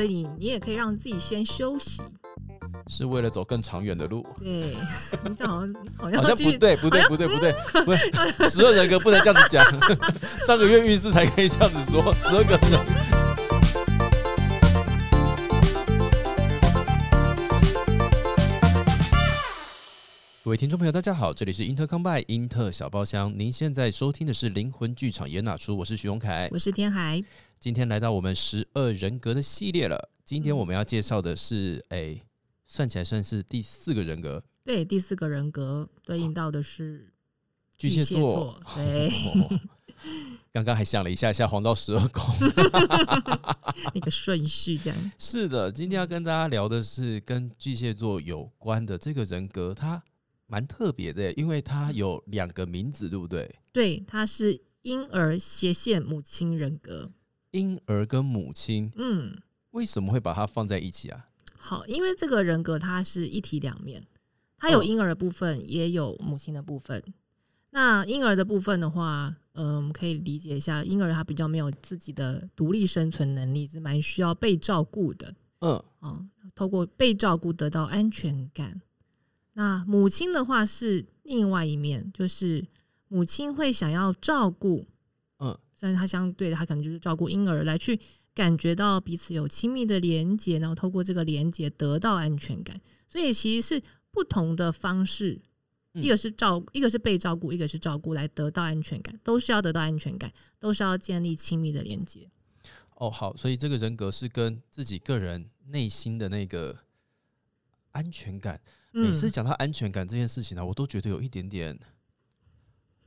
所以你你也可以让自己先休息。是为了走更长远的路。对，你这好像好像好像不对，不对，不对，不对，不对，十二人格不能这样子讲。上个月运势才可以这样子说，十二个人。各位听众朋友，大家好，这里是英特康拜英特小包厢，您现在收听的是灵魂剧场演哪出？我是徐荣凯，我是天海，今天来到我们十二人格的系列了。今天我们要介绍的是，哎、算起来算是第四个人格，对，第四个人格对应到的是巨蟹座。对，哦 刚刚还想了一下下黄道十二宫。那个顺序这样。是的，今天要跟大家聊的是跟巨蟹座有关的这个人格，它蛮特别的，因为它有两个名字，对不对？对，它是婴儿斜线母亲人格。婴儿跟母亲嗯，为什么会把它放在一起啊？好，因为这个人格它是一体两面，它有嗯婴儿的部分，也有母亲的部分。那婴儿的部分的话，嗯，我们可以理解一下，婴儿他比较没有自己的独立生存能力，是蛮需要被照顾的。嗯，哦，透过被照顾得到安全感。那母亲的话是另外一面，就是母亲会想要照顾，嗯，但是她相对的，她可能就是照顾婴儿来去感觉到彼此有亲密的连接，然后透过这个连接得到安全感。所以其实是不同的方式，嗯一个是照，一个是被照顾，一个是照顾来得到安全感，都是要得到安全感，都是要建立亲密的连接。哦，好，所以这个人格是跟自己个人内心的那个安全感。每次嗯讲到安全感这件事情呢、我都觉得有一点点，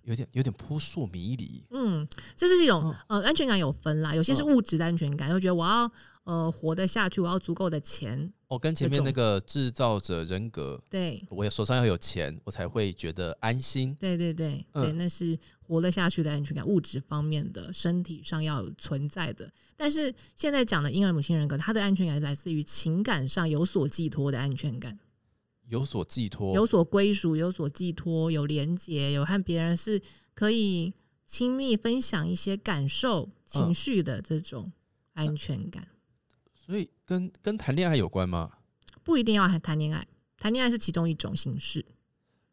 有点有点扑朔迷离。嗯，这就是一种、嗯呃安全感有分啦，有些是嗯物质的安全感，就觉得我要呃活得下去，我要足够的钱，哦，跟前面那个制造者人格，对我手上要有钱，我才会觉得安心。对对对嗯对，那是活得下去的安全感，物质方面的，身体上要有存在的。但是现在讲的婴儿母亲人格，他的安全感是来自于情感上有所寄托的安全感，有所寄托，有所归属，有所寄托，有连结，有和别人是可以亲密分享一些感受、情嗯绪的这种安全感。所以跟跟谈恋爱有关吗？不一定要谈恋爱，谈恋爱是其中一种形式。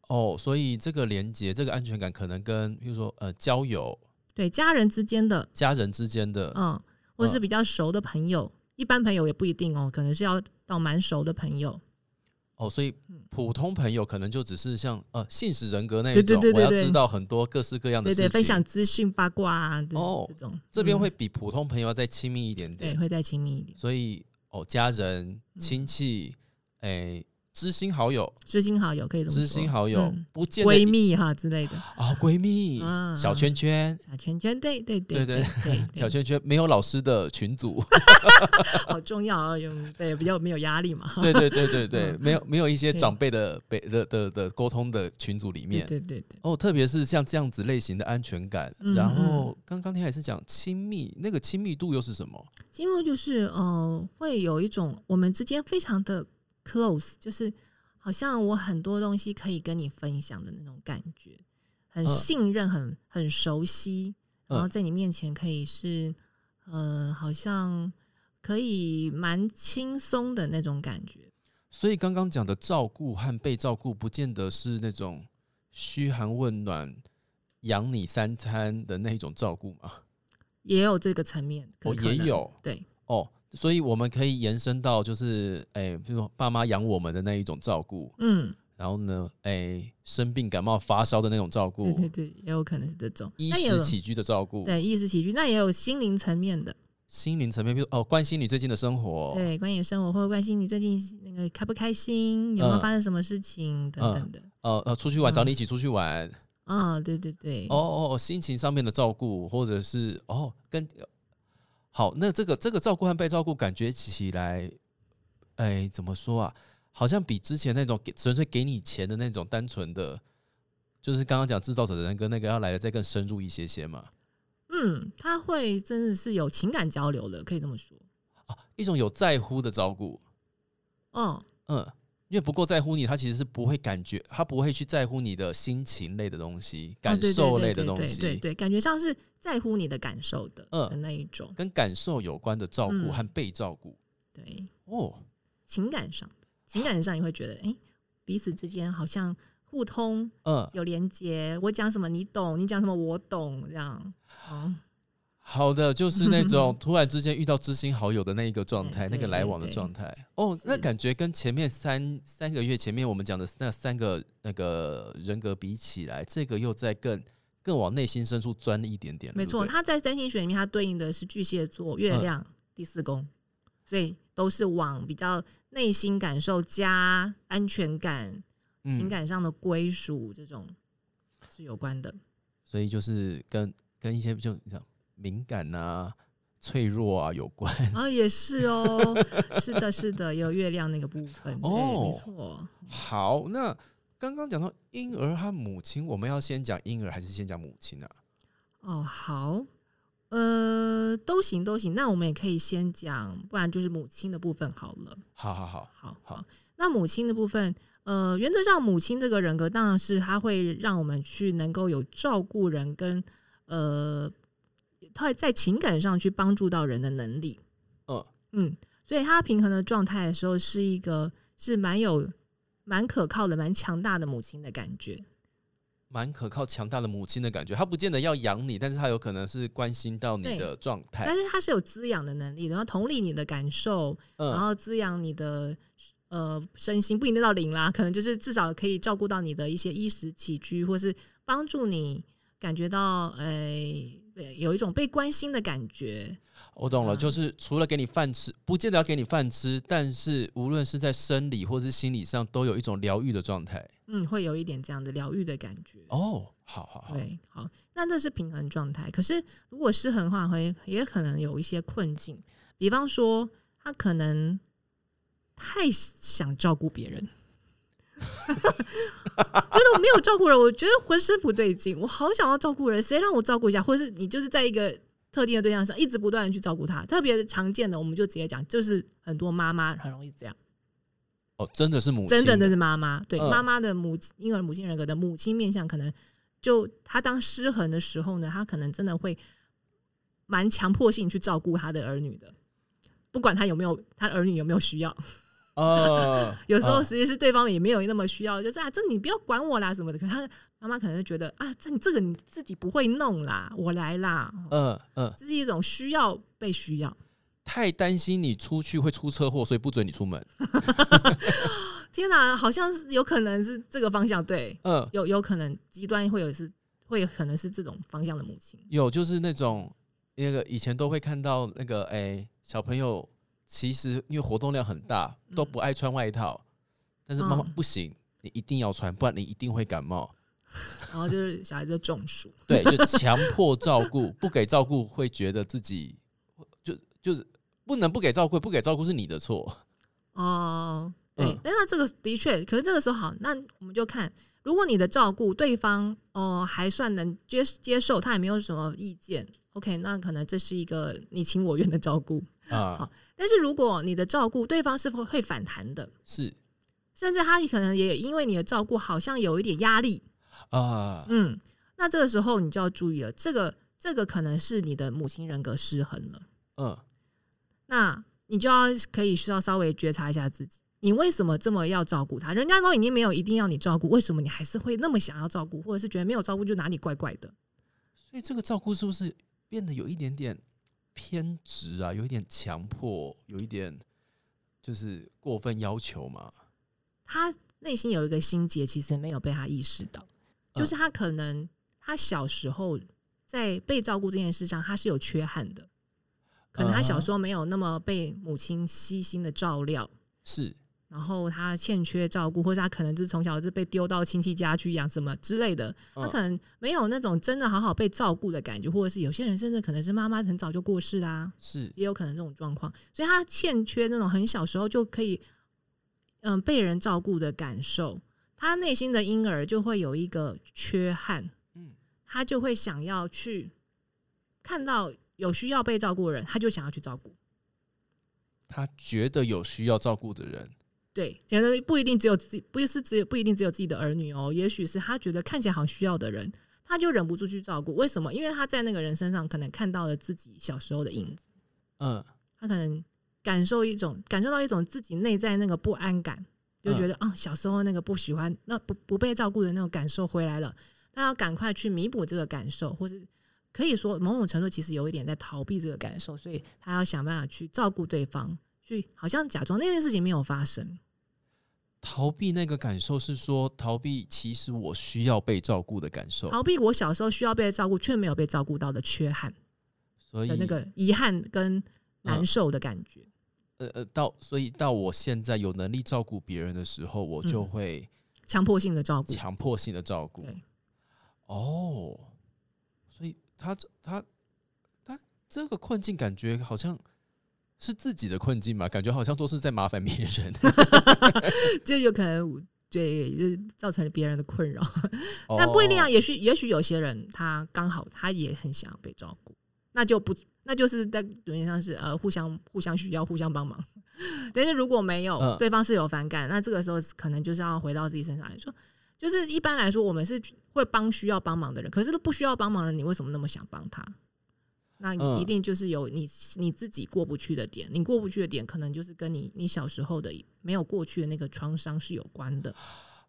哦，所以这个连接、这个安全感，可能跟比如说呃交友、对家人之间的，家人之间的，嗯，或者是嗯比较熟的朋友，一般朋友也不一定哦，可能是要到蛮熟的朋友。哦，所以嗯。普通朋友可能就只是像呃信使人格那一种，我要知道很多各式各样的对对，事情。分享资讯八卦啊，这哦这种。这边嗯会比普通朋友要再亲密一点。点对，会再亲密一点，所以哦，家人、嗯。亲戚，哎、知心好友、知心好友可以这么说，知心好友嗯，不见闺蜜哈之类的。啊，闺蜜、嗯小圈圈、小圈圈，对对对对对对，小圈圈，没有老师的群组，好重要啊，有对比较没有压力嘛，对对对对对，嗯。没有没有一些长辈的北的的的沟通的群组里面。对对对，哦，特别是像这样子类型的安全感，嗯然后刚刚天还是讲亲密，那个亲密度又是什么？亲密度就是呃，会有一种我们之间非常的 close，就是好像我很多东西可以跟你分享的那种感觉，很嗯信任，很很熟悉，然后嗯在你面前可以是呃，好像可以蛮轻松的那种感觉。所以刚刚讲的照顾和被照顾，不见得是那种嘘寒问暖、养你三餐的那种照顾嘛？也有这个层面，哦，也有对哦，所以我们可以延伸到就是，哎、比如说爸妈养我们的那一种照顾，嗯，然后呢，哎、生病、感冒、发烧的那种照顾，对对对，也有可能是这种。衣食起居的照顾，对衣食起居，那也有心灵层面的，心灵层面，比如哦，关心你最近的生活，对，关心生活或者关心你最近那个开不开心，有没有嗯发生什么事情等等的。呃呃，出去玩，嗯找你一起出去玩，啊、对对对，哦哦，哦心情上面的照顾，或者是哦跟好，那这个这个照顾和被照顾感觉起来，哎，怎么说啊？好像比之前那种给纯粹给你钱的那种单纯的，就是刚刚讲制造者的人跟那个要来的再更深入一些些嘛。嗯，他会真的是有情感交流的，可以这么说。啊，一种有在乎的照顾，嗯，嗯，因为不够在乎你，他其实是不会感觉，他不会去在乎你的心情类的东西、感受类的东西，对对对，感觉上是在乎你的感受的，嗯。的那一种。跟感受有关的照顾嗯。和被照顾。对。对，哦，情感上，情感上你会觉得，哎、彼此之间好像互通嗯，有连接，我讲什么你懂，你讲什么我懂，这样，哦，好的，就是那种 突然之间遇到知心好友的那一个状态，那个来往的状态。哦，那感觉跟前面三三个月前面我们讲的那三个那个人格比起来，这个又在更更往内心深处钻一点点。没错，它在三星学里面，它对应的是巨蟹座月嗯亮第四宫，所以都是往比较内心感受加安全感、情嗯，感上的归属这种是有关的。所以就是跟跟一些就你知道敏感啊、脆弱啊有关。啊，也是哦，是的，是的，有月亮那个部分，哦没错。好，那刚刚讲到婴儿和母亲，我们要先讲婴儿还是先讲母亲啊？哦，好，呃，都行都行。那我们也可以先讲，不然就是母亲的部分好了。好好好，好好好，那母亲的部分，呃，原则上母亲这个人格当然是她会让我们去能够有照顾人跟呃，她会在情感上去帮助到人的能力。嗯嗯，所以他平衡的状态的时候，是一个是蛮有蛮可靠的、蛮强大的母亲的感觉。蛮可靠、强大的母亲的感觉。她不见得要养你，但是她有可能是关心到你的状态但。是她是有滋养的能力的，然后同理你的感受，然嗯，后滋养你的呃身心，不一定到零啦，可能就是至少可以照顾到你的一些衣食起居，或是帮助你感觉到诶、对有一种被关心的感觉。我懂了，嗯就是除了给你饭吃，不见得要给你饭吃，但是无论是在生理或是心理上，都有一种疗愈的状态。嗯，会有一点这样的疗愈的感觉。哦，好好好，对，好，那这是平衡状态。可是如果失衡的话，会也可能有一些困境，比方说他可能太想照顾别人，觉得我没有照顾人，我觉得浑身不对劲，我好想要照顾人，谁让我照顾一下？或者是你就是在一个特定的对象上一直不断的去照顾他，特别常见的，我们就直接讲，就是很多妈妈很容易这样。哦，真的是母亲，真的那是妈妈，对嗯妈妈的母亲婴儿母亲人格的母亲面相，可能就她当失衡的时候呢，她可能真的会蛮强迫性去照顾她的儿女的，不管他有没有他儿女有没有需要，呃，有时候呃实际是对方也没有那么需要，就是啊，这你不要管我啦什么的，可是他妈妈可能就觉得啊，这你这个你自己不会弄啦，我来啦，嗯嗯，这是一种需要被需要。太担心你出去会出车祸，所以不准你出门。天哪，好像是有可能是这个方向，对，嗯，有有可能极端会有是会有可能是这种方向的母亲。有就是那种那个以前都会看到那个哎、小朋友，其实因为活动量很大，都不爱穿外套，但是妈妈嗯不行，你一定要穿，不然你一定会感冒。然后就是小孩子中暑，对，就强迫照顾，不给照顾会觉得自己就就是不能不给照顾，不给照顾是你的错。哦，对嗯，但那这个的确，可是这个时候好，那我们就看，如果你的照顾对方哦、还算能接接受，他也没有什么意见，OK，那可能这是一个你情我愿的照顾。啊 好，但是如果你的照顾对方是会会反弹的，是甚至他可能也因为你的照顾好像有一点压力，啊，嗯，那这个时候你就要注意了，这个这个可能是你的母亲人格失衡了。嗯，那你就要可以需要稍微觉察一下自己，你为什么这么要照顾他？人家都已经没有一定要你照顾，为什么你还是会那么想要照顾，或者是觉得没有照顾就哪里怪怪的？所以这个照顾是不是变得有一点点偏执啊？有一点强迫，有一点就是过分要求嘛？他内心有一个心结，其实没有被他意识到，就是他可能他小时候在被照顾这件事上，他是有缺憾的。可能他小时候没有那么被母亲悉心的照料，是然后他欠缺照顾，或者他可能就是从小就被丢到亲戚家去养什么之类的，他嗯。可能没有那种真的好好被照顾的感觉，或者是有些人甚至可能是妈妈很早就过世啦、是。也有可能这种状况，所以他欠缺那种很小时候就可以嗯被人照顾的感受，他内心的婴儿就会有一个缺憾，嗯。他就会想要去看到有需要被照顾的人，他就想要去照顾。他觉得有需要照顾的人，对，觉得不一定只有自己，不是只有不一定只有自己的儿女哦，也许是他觉得看起来好需要的人，他就忍不住去照顾。为什么？因为他在那个人身上可能看到了自己小时候的影子，嗯，他可能感受一种感受到一种自己内在那个不安感，就嗯觉得啊、小时候那个不喜欢、那不不被照顾的那种感受回来了，他要赶快去弥补这个感受，或是可以说某种程度其实有一点在逃避这个感受，所以他要想办法去照顾对方，去好像假装那件事情没有发生。逃避那个感受是说逃避，其实我需要被照顾的感受，逃避我小时候需要被照顾却没有被照顾到的缺憾所以那个遗憾跟难受的感觉。呃呃到所以到我现在有能力照顾别人的时候，我就嗯会强迫性的照顾，强迫性的照顾。哦，所以他他他这个困境感觉好像是自己的困境嘛，感觉好像都是在麻烦别人。就有可能对，就造成了别人的困扰。哦但不一定啊，也许也许有些人他刚好他也很想要被照顾，那就不那就是在有点像是呃互相互相需要互相帮忙。但是如果没有、嗯对方是有反感，那这个时候可能就是要回到自己身上来说，就是一般来说我们是会帮需要帮忙的人，可是都不需要帮忙的人，你为什么那么想帮他？那你一定就是有你你自己过不去的点，你过不去的点可能就是跟你你小时候的没有过去的那个创伤是有关的。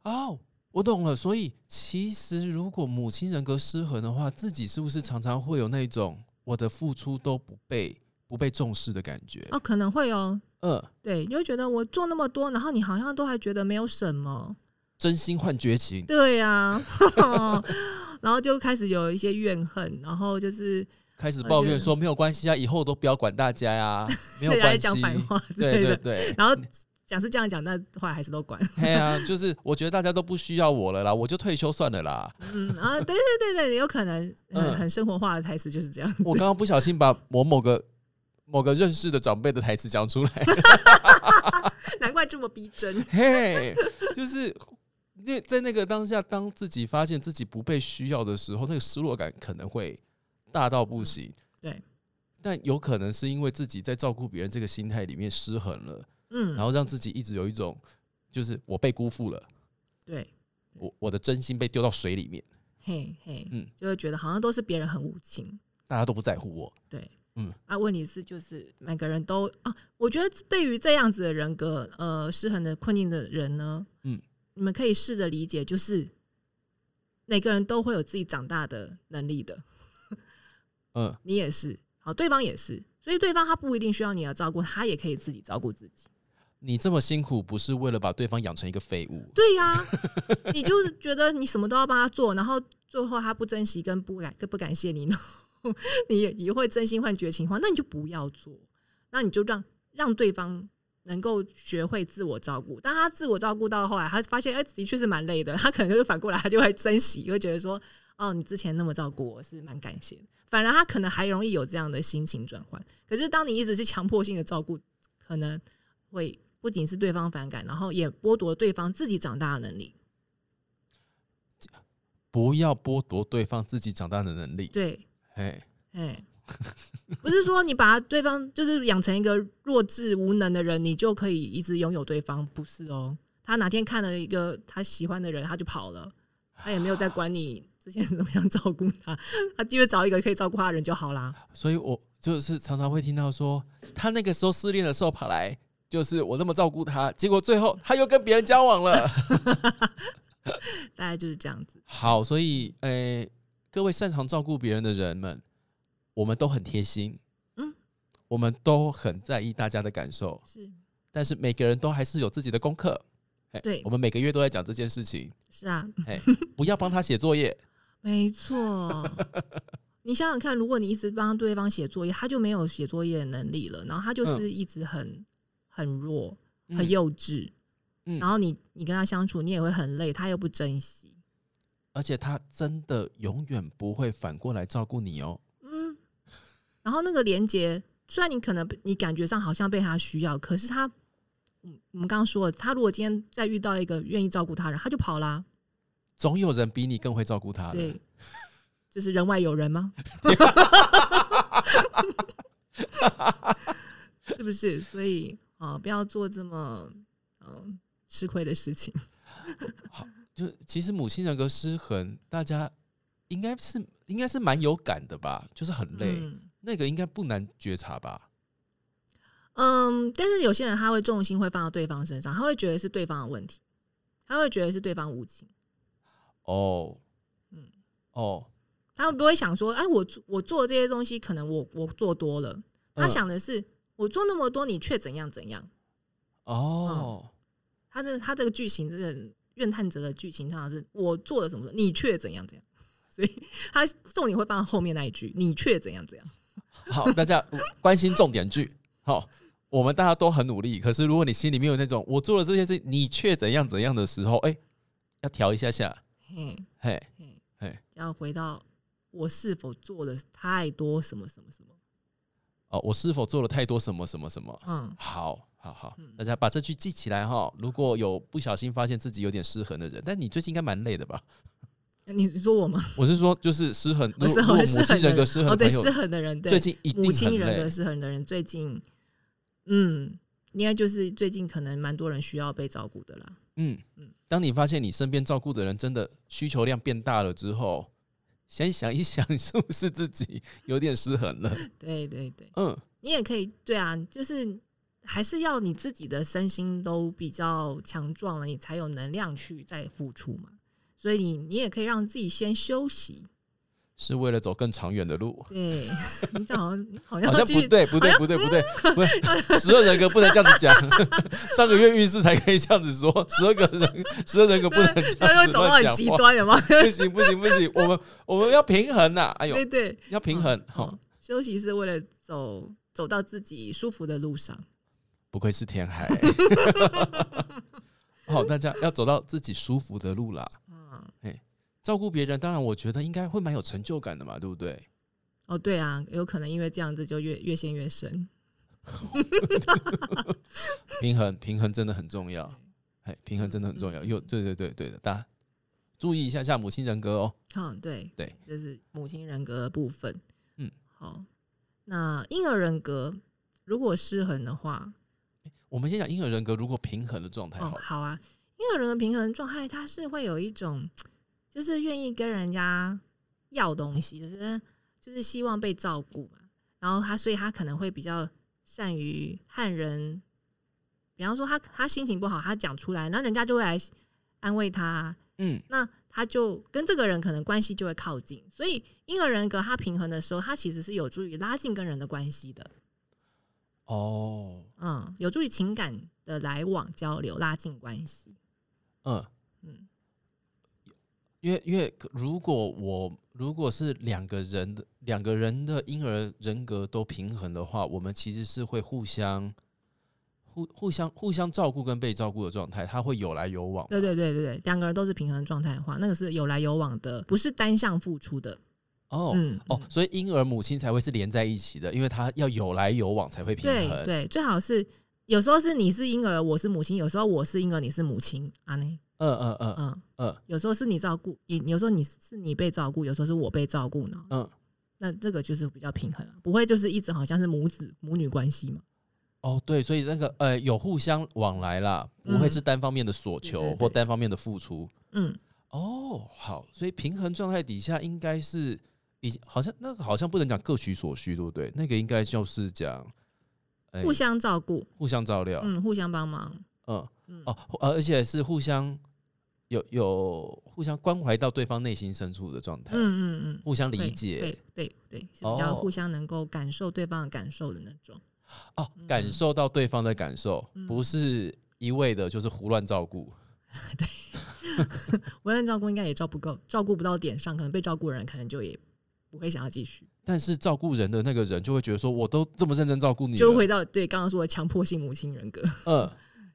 哦，我懂了。所以其实如果母亲人格失衡的话，自己是不是常常会有那种我的付出都不被不被重视的感觉？哦，可能会哦，嗯，对，你会觉得我做那么多，然后你好像都还觉得没有什么，真心换绝情。对呀、然后就开始有一些怨恨，然后就是开始抱怨说没有关系啊，以后都不要管大家呀、没有对关系。讲反话 之对对对，然后讲是这样讲，但后来还是都管，嘿啊，就是我觉得大家都不需要我了啦，我就退休算了啦。嗯啊，对对对对，有可能很嗯。很生活化的台词就是这样，我刚刚不小心把我某个某个认识的长辈的台词讲出来，难怪这么逼真，嘿，就是因为在那个当下，当自己发现自己不被需要的时候，那个失落感可能会大到不行。对，但有可能是因为自己在照顾别人这个心态里面失衡了，嗯，然后让自己一直有一种就是我被辜负了，对，我我的真心被丢到水里面，嘿嘿，嗯就会觉得好像都是别人很无情，大家都不在乎我。对，嗯啊，问题是就是每个人都啊，我觉得对于这样子的人格呃失衡的困境的人呢，嗯，你们可以试着理解，就是每个人都会有自己长大的能力的，嗯，你也是，好，对方也是，所以对方他不一定需要你的照顾，他也可以自己照顾自己。你这么辛苦，不是为了把对方养成一个废物。对呀、你就是觉得你什么都要帮他做，然后最后他不珍惜跟不感跟不感谢你，然后 你也也会真心换绝情的话，那你就不要做，那你就让让对方能够学会自我照顾。当他自我照顾到后来，他发现哎、的确是蛮累的，他可能就是反过来，他就会珍惜，会觉得说哦，你之前那么照顾我是蛮感谢的。反而他可能还容易有这样的心情转换。可是当你一直是强迫性的照顾，可能会不仅是对方反感，然后也剥夺对方自己长大的能力。不要剥夺对方自己长大的能力。对，哎，哎，不是说你把对方就是养成一个弱智无能的人，你就可以一直拥有对方，不是哦。他哪天看了一个他喜欢的人，他就跑了，他也没有在管你之前怎么样照顾他，他就会找一个可以照顾他的人就好啦。所以我就是常常会听到说，他那个时候失恋的时候跑来，就是我那么照顾他，结果最后他又跟别人交往了。大概就是这样子。好，所以诶、各位擅长照顾别人的人们，我们都很贴心，嗯，我们都很在意大家的感受，是但是每个人都还是有自己的功课。嘿对我们每个月都在讲这件事情，是啊，哎，不要帮他写作业，没错。你想想看，如果你一直帮对方写作业，他就没有写作业的能力了，然后他就是一直很很弱、很嗯幼稚，嗯然后你你跟他相处，你也会很累，他又不珍惜，而且他真的永远不会反过来照顾你哦。嗯。然后那个连接，虽然你可能你感觉上好像被他需要，可是他，嗯，我们刚刚说了，他如果今天再遇到一个愿意照顾他的人，他就跑啦。总有人比你更会照顾他的。对，就是人外有人吗？是不是？所以啊、不要做这么嗯、吃亏的事情。好就其实母亲人格失衡，大家应该是应该是蛮有感的吧？就是很累，嗯那个应该不难觉察吧？嗯，但是有些人他会重心会放到对方身上，他会觉得是对方的问题，他会觉得是对方无情，哦，嗯。哦，他不会想说，哎，我做我做这些东西，可能我我做多了，他嗯。想的是、我做那么多，你却怎样怎样。哦，他的他这个剧情，这个怨叹者的剧情，通常是我做了什么，你却怎样怎样，所以他重点会放在后面那一句，你却怎样怎样。好，大家关心重点句。好，我们大家都很努力，可是如果你心里面有那种我做了这些事，你却怎样怎样的时候，哎、要调一下下，嘿，嘿，嘿，嘿，要回到我是否做了太多什么什么什么。哦，我是否做了太多什么什么什么？嗯，好，好，好嗯，大家把这句记起来哈。如果有不小心发现自己有点失衡的人，但你最近应该蛮累的吧？你你说我吗？我是说，就是失衡，失衡的亲人格失衡哦，对，的朋友，失衡的人，对最近一定母亲人格。失衡的人，最近，嗯，应该就是最近可能蛮多人需要被照顾的啦。嗯嗯，当你发现你身边照顾的人真的需求量变大了之后，先想一想，是不是自己有点失衡了？对对对，嗯，你也可以，对啊，就是还是要你自己的身心都比较强壮了，你才有能量去再付出嘛。所以你你也可以让自己先休息。是为了走更长远的路。对，你这好像好像不对，不对，不对，不对，不对十二人格不能这样子讲。上个月运势才可以这样子说，十二个人，十二人格不能这这样子走到很乱讲话。极端的吗？不行，不行，不行，我们我们要平衡呐、哎呦对，对，要平衡。好、哦，休息是为了走走到自己舒服的路上。不愧是天海。好，大家要走到自己舒服的路啦。嗯，照顾别人，当然我觉得应该会蛮有成就感的嘛，对不对？哦，对啊，有可能因为这样子就越越陷越深。平衡，平衡真的很重要。哎，平衡真的很重要。又，对对对对的，大家注意一下下母亲人格哦。嗯，对对，这是母亲人格的部分。嗯，好，那婴儿人格如果失衡的话，我们先讲婴儿人格，如果平衡的状态哦，好了，好啊，婴儿人格平衡状态，它是会有一种，就是愿意跟人家要东西，就是就是希望被照顾嘛。然后他，所以他可能会比较善于和人，比方说他他心情不好，他讲出来，那人家就会来安慰他，嗯，那他就跟这个人可能关系就会靠近。所以婴儿人格他平衡的时候，他其实是有助于拉近跟人的关系的。哦，嗯，有助于情感的来往交流，拉近关系。嗯，嗯，因为因为如果我如果是两个人的两个人的婴儿人格都平衡的话，我们其实是会互相互互相互相照顾跟被照顾的状态，它会有来有往。对对对对对，两个人都是平衡状态的话，那个是有来有往的，不是单向付出的。哦、嗯，哦，所以婴儿母亲才会是连在一起的，因为它要有来有往才会平衡。对对，最好是有时候是你是婴儿，我是母亲；有时候我是婴儿，你是母亲。啊呢，嗯嗯嗯嗯，嗯。有时候是你照顾，也有时候你是你被照顾，有时候是我被照顾呢。嗯，那这个就是比较平衡了，不会就是一直好像是母子母女关系嘛。哦，对，所以那个呃有互相往来啦，不会嗯是单方面的索求或单方面的付出。嗯，哦，好，所以平衡状态底下应该是已经好像那个好像不能讲各取所需，对不对？那个应该就是讲、哎互相照顾，互相照料，嗯嗯，互相帮忙，嗯。哦，呃而且是互相有有互相关怀到对方内心深处的状态，嗯嗯嗯，互相理解。对对对，是比较哦。互相能够感受对方的感受的那种。哦，感受到对方的感受，嗯。不是一味的就是胡乱照顾。对，胡乱照顾应该也照不够，照顾不到点上，可能被照顾的人可能就也不会想要继续，但是照顾人的那个人就会觉得说，我都这么认真照顾你，就回到对刚刚说的强迫性母亲人格。嗯，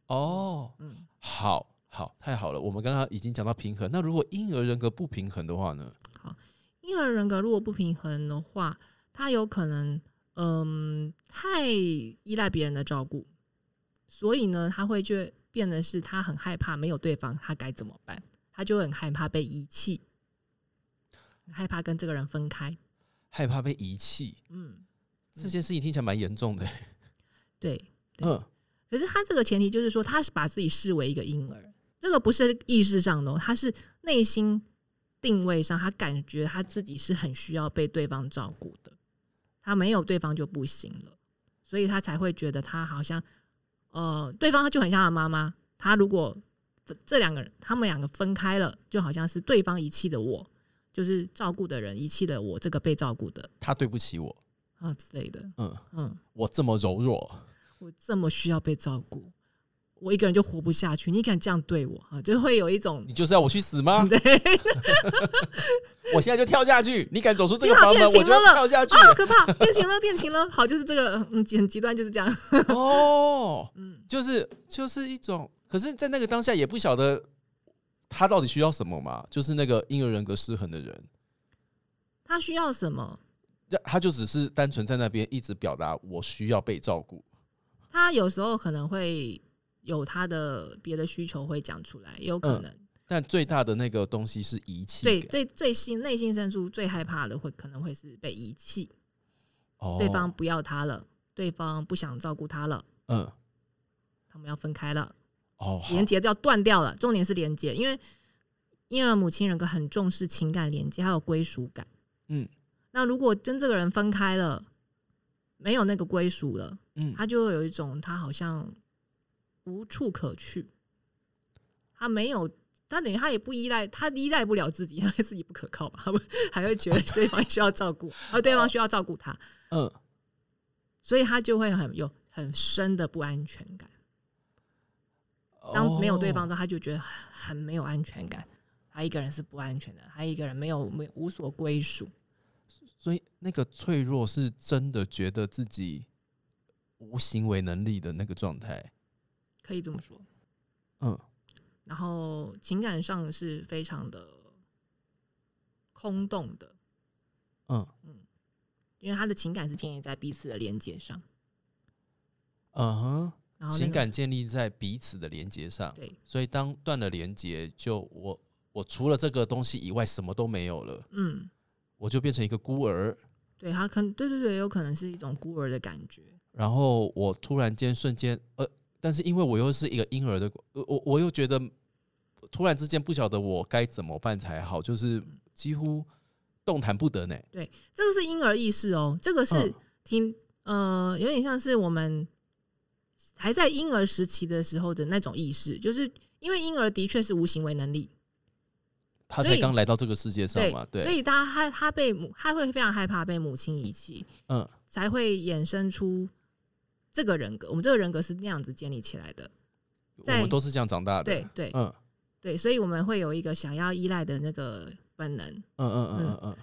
哦，嗯，好好，太好了。我们刚刚已经讲到平衡，那如果婴儿人格不平衡的话呢？好婴儿人格如果不平衡的话，他有可能嗯太依赖别人的照顾，所以呢，他会就变得是他很害怕没有对方，他该怎么办？他就很害怕被遗弃，害怕跟这个人分开。害怕被遗弃，嗯，这件事情听起来蛮严重的。对。对嗯，可是他这个前提就是说，他是把自己视为一个婴儿，这个不是意识上的、哦，他是内心定位上，他感觉他自己是很需要被对方照顾的，他没有对方就不行了，所以他才会觉得他好像，呃，对方就很像他妈妈。他如果这两个人，他们两个分开了，就好像是对方遗弃的我，就是照顾的人遗弃了我这个被照顾的他对不起我，啊之类的。嗯，嗯，我这么柔弱，我这么需要被照顾，我一个人就活不下去，你敢这样对我啊？就会有一种你就是要我去死吗？对 我现在就跳下去，你敢走出这个房门，我就要跳下去。啊，可怕，变情了，变情了。好，就是这个，嗯，很极端，就是这样。哦，嗯，就是就是一种，可是，在那个当下也不晓得他到底需要什么嘛，就是那个婴儿人格失衡的人，他需要什么？他他就只是单纯在那边一直表达我需要被照顾。他有时候可能会有他的别的需求会讲出来，也有可能。但最大的那个东西是遗弃最，最最心内心深处最害怕的会可能会是被遗弃，哦对方不要他了，对方不想照顾他了，嗯他们要分开了，哦好连接要断掉了。重点是连接，因为婴儿母亲人格很重视情感连接，还有归属感。嗯那如果跟这个人分开了，没有那个归属了，嗯他就会有一种他好像无处可去，他没有，他等于他也不依赖，他依赖不了自己，因为自己不可靠嘛，他不还会觉得对方需要照顾，而 对方需要照顾他，嗯所以他就会很有很深的不安全感。当没有对方哦之后，他就觉得很很没有安全感，他一个人是不安全的，他一个人没有没有无所归属。所以那个脆弱是真的觉得自己无行为能力的那个状态。可以这么说。嗯。然后情感上是非常的空洞的，嗯。嗯。因为他的情感是建立在彼此的连接上。嗯哼，然后、那个、情感建立在彼此的连接上，对，所以当断了连接，就我我除了这个东西以外什么都没有了，嗯，我就变成一个孤儿。对他可能对对对，有可能是一种孤儿的感觉。然后我突然间瞬间，呃，但是因为我又是一个婴儿的，呃我我又觉得突然之间不晓得我该怎么办才好，就是几乎动弹不得呢。对这个是婴儿意识哦，这个是嗯。听、呃，有点像是我们还在婴儿时期的时候的那种意识，就是因为婴儿的确是无行为能力，他才刚来到这个世界上嘛，对所对，以他他他被母他会非常害怕被母亲遗弃，嗯。才会衍生出这个人格。我们这个人格是那样子建立起来的，我们都是这样长大的，对对嗯对，所以我们会有一个想要依赖的那个本能。嗯嗯嗯嗯嗯，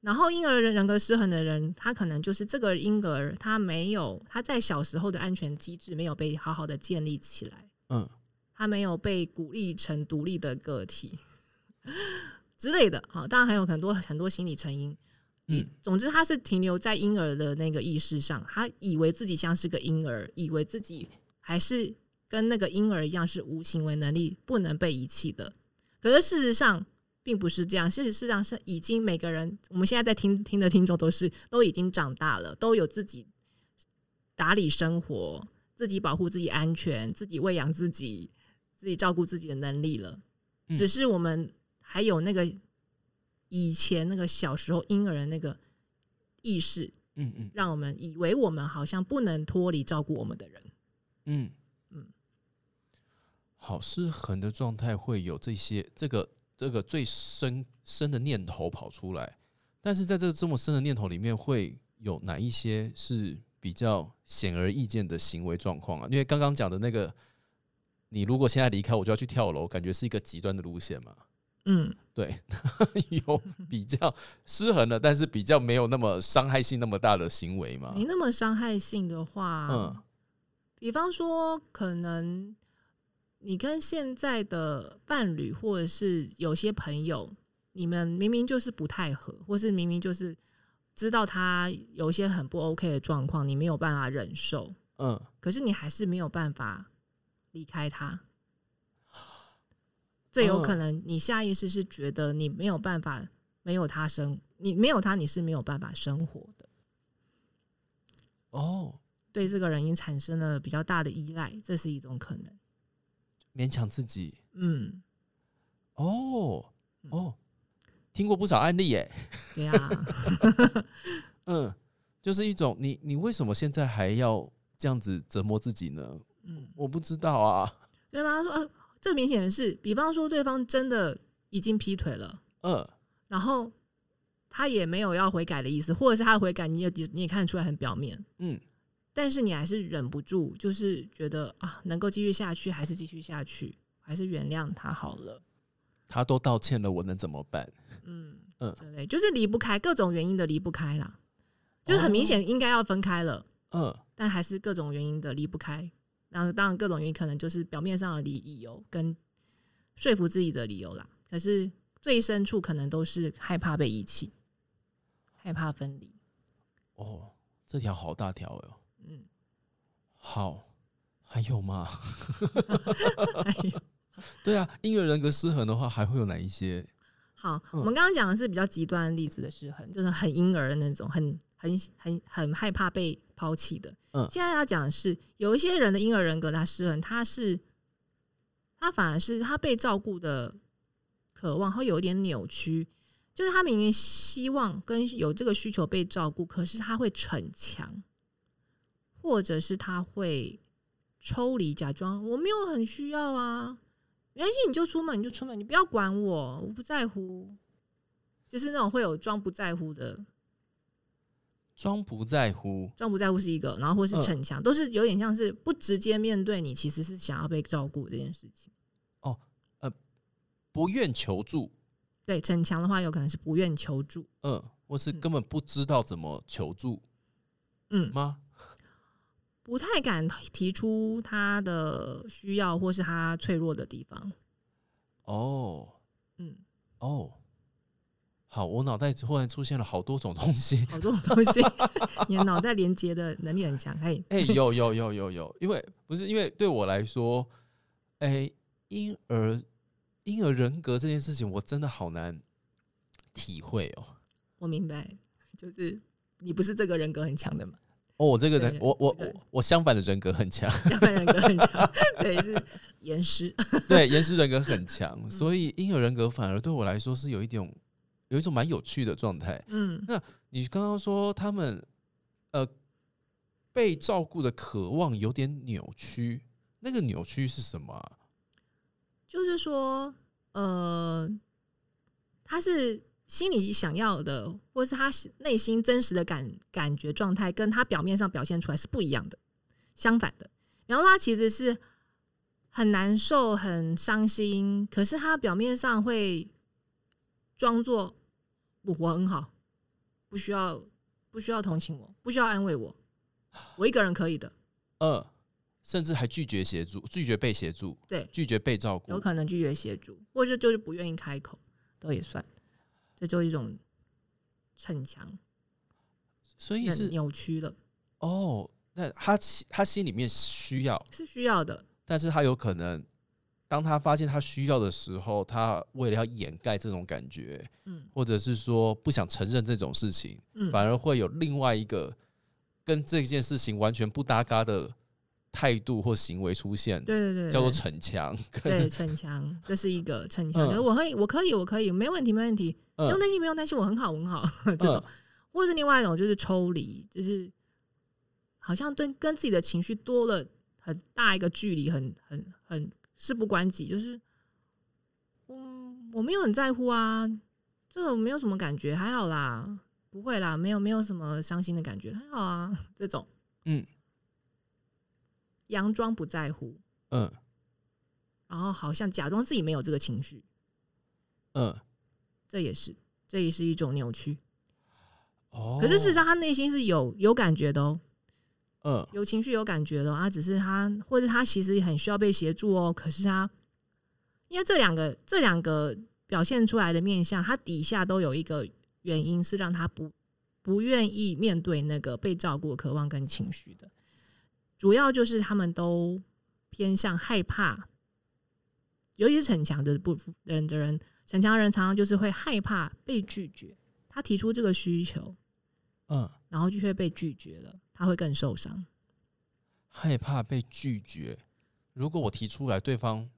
然后婴儿人人格失衡的人，他可能就是这个婴儿，他没有他在小时候的安全机制没有被好好的建立起来，嗯他没有被鼓励成独立的个体之类的。好，当然还有很多很多心理成因。嗯，总之他是停留在婴儿的那个意识上，他以为自己像是个婴儿，以为自己还是跟那个婴儿一样是无行为能力，不能被遗弃的。可是事实上并不是这样，事实上是已经每个人，我们现在在听听的听众都是都已经长大了，都有自己打理生活、自己保护自己安全、自己喂养自己、自己照顾自己的能力了。嗯只是我们还有那个以前那个小时候婴儿的那个意识，嗯嗯让我们以为我们好像不能脱离照顾我们的人。嗯嗯好失衡的状态会有这些这个这个最深深的念头跑出来，但是在这个这么深的念头里面，会有哪一些是比较显而易见的行为状况啊？因为刚刚讲的那个，你如果现在离开，我就要去跳楼，感觉是一个极端的路线嘛。嗯，对，有比较失衡的，但是比较没有那么伤害性那么大的行为嘛。没那么伤害性的话，嗯比方说，可能你跟现在的伴侣，或者是有些朋友，你们明明就是不太合，或是明明就是知道他有一些很不 OK 的状况，你没有办法忍受，嗯，可是你还是没有办法离开他。最有可能，你下意识是觉得你没有办法没有他生，你没有他你是没有办法生活的。哦，对这个人已经产生了比较大的依赖，这是一种可能。勉强自己。嗯，哦哦，听过不少案例耶。对啊 嗯，就是一种你你为什么现在还要这样子折磨自己呢？嗯，我不知道啊。对吧？他说，呃，这明显的是，比方说对方真的已经劈腿了，嗯，然后他也没有要悔改的意思，或者是他的悔改你也你也看得出来很表面，嗯，但是你还是忍不住，就是觉得啊，能够继续下去还是继续下去，还是原谅他好了。他都道歉了，我能怎么办？嗯嗯之类，就是离不开各种原因的离不开啦，就是很明显应该要分开了，嗯，但还是各种原因的离不开。然后当然各种原因可能就是表面上的理理由跟说服自己的理由啦，可是最深处可能都是害怕被遗弃，害怕分离。哦，这条好大条哦。嗯，好，还有吗？对啊，婴儿人格失衡的话，还会有哪一些？好，嗯我们刚刚讲的是比较极端的例子的失衡，就是很婴儿的那种，很很很很害怕被抛弃的。嗯现在要讲的是，有一些人的婴儿人格他失衡，他是他反而是他被照顾的渴望会有一点扭曲，就是他明明希望跟有这个需求被照顾，可是他会逞强，或者是他会抽离，假装我没有很需要啊，没关系，你就出门你就出门，你不要管我，我不在乎。就是那种会有装不在乎的，装不在乎，装不在乎是一个，然后或是嗯。逞强，都是有点像是不直接面对你，其实是想要被照顾这件事情。哦，呃不愿求助，对，逞强的话有可能是不愿求助，嗯，或是嗯。根本不知道怎么求助嗯，吗？不太敢提出他的需要或是他脆弱的地方。哦。嗯，哦，好，我脑袋忽然出现了好多种东西。好多种东西，你的脑袋连接的能力很强。哎，哎、有有有有有，因为不是因为对我来说，哎、婴儿婴儿人格这件事情，我真的好难体会哦。我明白，就是你不是这个人格很强的嘛，哦，我这个人，我我我我相反的人格很强，相反人格很强，对，是严师。对，严师人格很强，嗯所以婴儿人格反而对我来说是有一种有一种蛮有趣的状态。嗯那你刚刚说他们呃被照顾的渴望有点扭曲，那个扭曲是什么啊、就是说，呃，他是心里想要的，或是他内心真实的感感觉状态，跟他表面上表现出来是不一样的。相反的，然后他其实是很难受、很伤心，可是他表面上会装作我我很好，不需要不需要同情我，不需要安慰我，我一个人可以的。嗯，甚至还拒绝协助，拒绝被协助，对，拒绝被照顾有。可能拒绝协助，或者就是不愿意开口，都也算，这就一种逞强、所以是扭曲的，哦，那他他心里面需要，是需要的。但是他有可能，当他发现他需要的时候，他为了要掩盖这种感觉，嗯或者是说不想承认这种事情，嗯，反而会有另外一个跟这件事情完全不搭嘎的态度或行为出现，对对对，叫做逞强。对逞强，这是一个逞强，我可以，我可以，我可以，没问题，没问题，不用嗯担心，不用担心，我很好，我很好，这种，嗯或是另外一种就是抽离，就是好像对跟自己的情绪多了很大一个距离，很很很事不关己，就是嗯，我没有很在乎啊，这个没有什么感觉，还好啦，不会啦，没有没有什么伤心的感觉，还好啊，这种嗯。佯装不在乎，嗯。然后好像假装自己没有这个情绪，嗯，这也是这也是一种扭曲。哦，可是事实上，他内心是有有感觉的哦，嗯有情绪、有感觉的哦。他只是他，或者他其实也很需要被协助哦。可是他，因为这两个这两个表现出来的面相，他底下都有一个原因是让他不不愿意面对那个被照顾的渴望跟情绪的。主要就是他们都偏向害怕，尤其是逞强的不人的人，逞强的人常常就是会害怕被拒绝。他提出这个需求，嗯，然后就会被拒绝了，他会更受伤。害怕被拒绝。如果我提出来，对方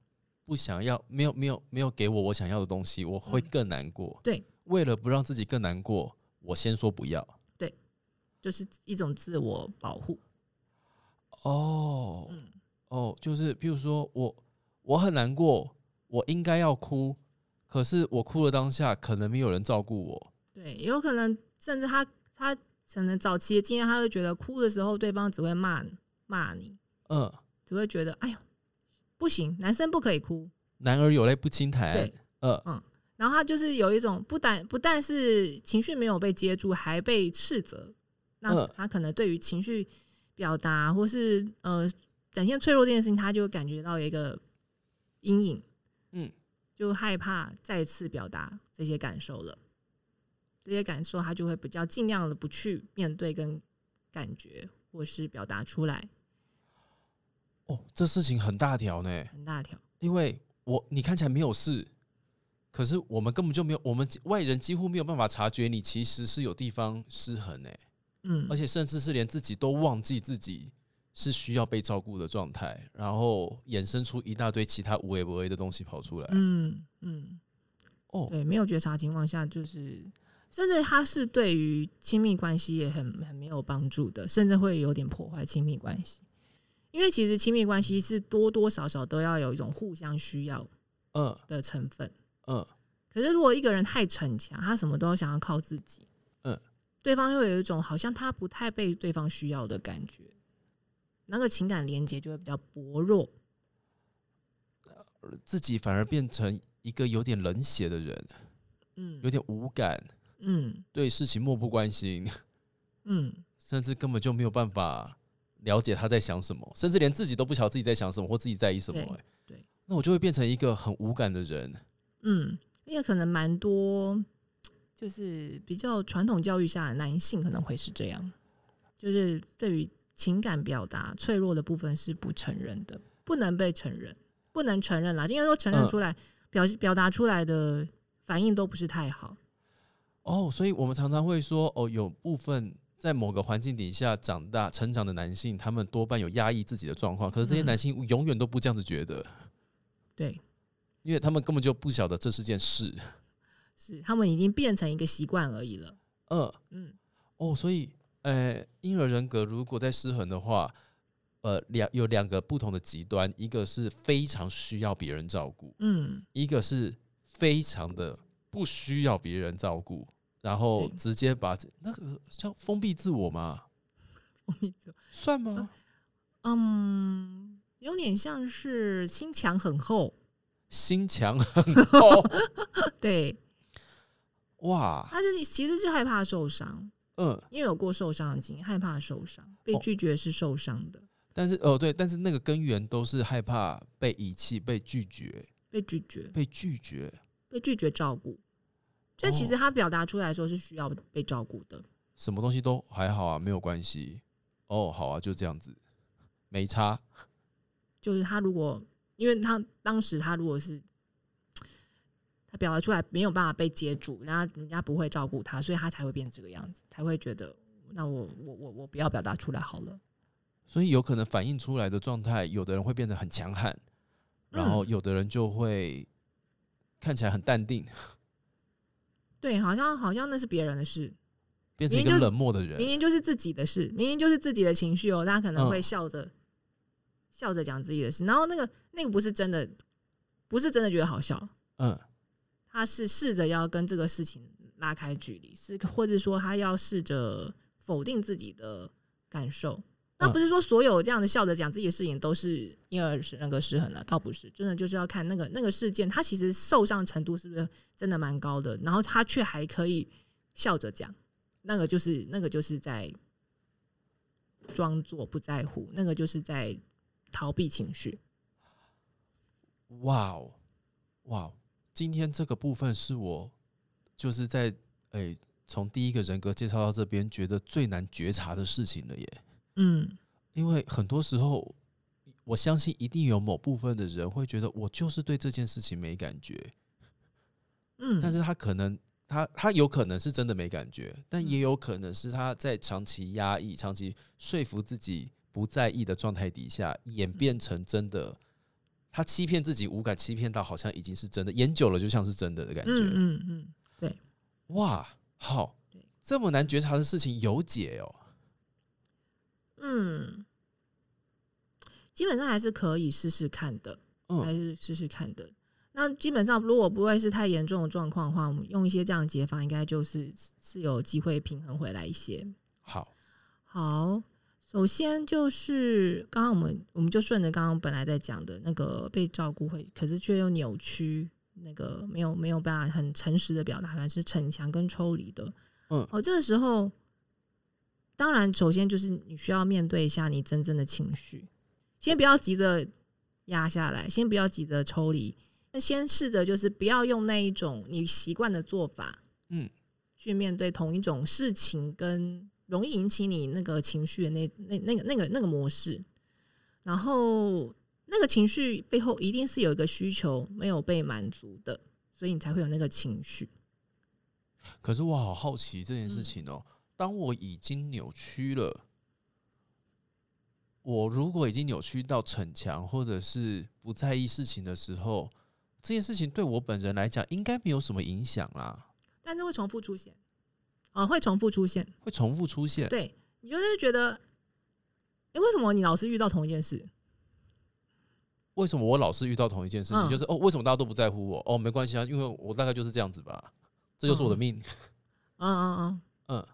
不想要，没有没有没有给我我想要的东西，我会嗯更难过。对，为了不让自己更难过，我先说不要。对，就是一种自我保护。哦嗯，哦，就是譬如说我我很难过，我应该要哭，可是我哭了当下，可能没有人照顾我。对，也有可能甚至他他可能早期的经验，他会觉得哭的时候，对方只会骂骂你，嗯，只会觉得哎呦不行，男生不可以哭。男儿有泪不轻弹对。嗯嗯，然后他就是有一种不但不但是情绪没有被接住，还被斥责。那嗯他可能对于情绪表达或是呃展现脆弱这件事情，他就感觉到有一个阴影，嗯，就害怕再次表达这些感受了。这些感受，他就会比较尽量的不去面对跟感觉，或是表达出来，哦，这事情很大条呢，很大条。因为我你看起来没有事，可是我们根本就没有，我们外人几乎没有办法察觉你其实是有地方失衡呢，嗯而，且甚至是连自己都忘记自己是需要被照顾的状态，然后衍生出一大堆其他无为不为的东西跑出来。嗯嗯，哦，对，没有觉察情况下，就是甚至他是对于亲密关系也很很没有帮助的，甚至会有点破坏亲密关系。因为其实亲密关系是多多少少都要有一种互相需要嗯的成分。嗯，可是如果一个人太逞强，他什么都想要靠自己，嗯，对方会有一种好像他不太被对方需要的感觉，那个情感连接就会比较薄弱。自己反而变成一个有点冷血的人，嗯有点无感，嗯对事情漠不关心，嗯，甚至根本就没有办法了解他在想什么，甚至连自己都不晓得自己在想什么或自己在意什么、对那我就会变成一个很无感的人。嗯，因为可能蛮多，就是比较传统教育下的男性可能会是这样，就是对于情感表达脆弱的部分是不承认的，不能被承认，不能承认啦。应该说承认嗯出来，表表达出来的反应都不是太好。哦，所以我们常常会说，哦，有部分在某个环境底下长大、成长的男性，他们多半有压抑自己的状况，可是这些嗯男性永远都不这样子觉得，对，因为他们根本就不晓得这是件事。是他们已经变成一个习惯而已了。嗯，嗯，哦，所以，呃，婴儿人格如果在失衡的话，呃，两有两个不同的极端，一个是非常需要别人照顾，嗯，一个是非常的不需要别人照顾，然后直接把那个叫封闭自我吗？算吗？嗯，有点像是心墙很厚。心墙很厚，对，哇，他就是其实是害怕受伤。嗯，因为有过受伤的经验，害怕受伤，被哦拒绝是受伤的，但是哦对，但是那个根源都是害怕被遗弃、被拒绝、被拒绝，被拒绝。被拒绝照顾。所以其实他表达出来的时候是需要被照顾的。什么东西都还好啊，没有关系。哦，好啊，就这样子，没差。就是他如果，因为他当时他如果是他表达出来没有办法被接住，然后人家不会照顾他，所以他才会变这个样子，才会觉得那我我我我不要表达出来好了。所以有可能反映出来的状态，有的人会变得很强悍，然后嗯有的人就会看起来很淡定，对，好像好像那是别人的事，变成一个冷漠的人。明。明就是自己的事，明明就是自己的情绪哦，大家可能会嗯笑着、笑着讲自己的事，然后那个那个不是真的，不是真的觉得好笑，嗯，他是试着要跟这个事情拉开距离，是或者说他要试着否定自己的感受。那嗯不是说所有这样的笑着讲自己的事情都是婴儿人格失衡了，倒不是，真的就是要看那个那个事件，他其实受伤程度是不是真的蛮高的，然后他却还可以笑着讲，那个就是那个就是在装作不在乎，那个就是在逃避情绪。哇哦，哇哦，今天这个部分是我就是在诶从第一个人格介绍到这边，觉得最难觉察的事情了耶。嗯因为很多时候，我相信一定有某部分的人会觉得我就是对这件事情没感觉，嗯，但是他可能他他有可能是真的没感觉，但嗯也有可能是他在长期压抑、长期说服自己不在意的状态底下，演变成真的。他欺骗自己无感，欺骗到好像已经是真的，演久了就像是真的的感觉。嗯嗯嗯，哇，好对，这么难觉察的事情有解哦。嗯，基本上还是可以试试看的，还嗯，是试试看的。那基本上，如果不会是太严重的状况的话，我们用一些这样的解法，应该就是是有机会平衡回来一些。好，好，首先就是刚刚我们我们就顺着刚刚本来在讲的那个被照顾会，可是却又扭曲，那个没有没有办法很诚实的表达，还是逞强跟抽离的。嗯哦，这个时候，当然首先就是你需要面对一下你真正的情绪，先不要急着压下来，先不要急着抽离，那先试着就是不要用那一种你习惯的做法，嗯，去面对同一种事情跟容易引起你那个情绪的那那那个那个那个模式，然后那个情绪背后一定是有一个需求没有被满足的，所以你才会有那个情绪。可是我好好奇这件事嗯情哦、当我已经扭曲了，我如果已经扭曲到逞强或者是不在意事情的时候，这件事情对我本人来讲应该没有什么影响啦，但是会重复出现，啊、会重复出现。会重复出现。对你就是觉得，哎、为什么你老是遇到同一件事？为什么我老是遇到同一件事情？嗯就是哦，为什么大家都不在乎我？哦，没关系啊，因为我大概就是这样子吧，这就是我的命。嗯 嗯嗯，嗯，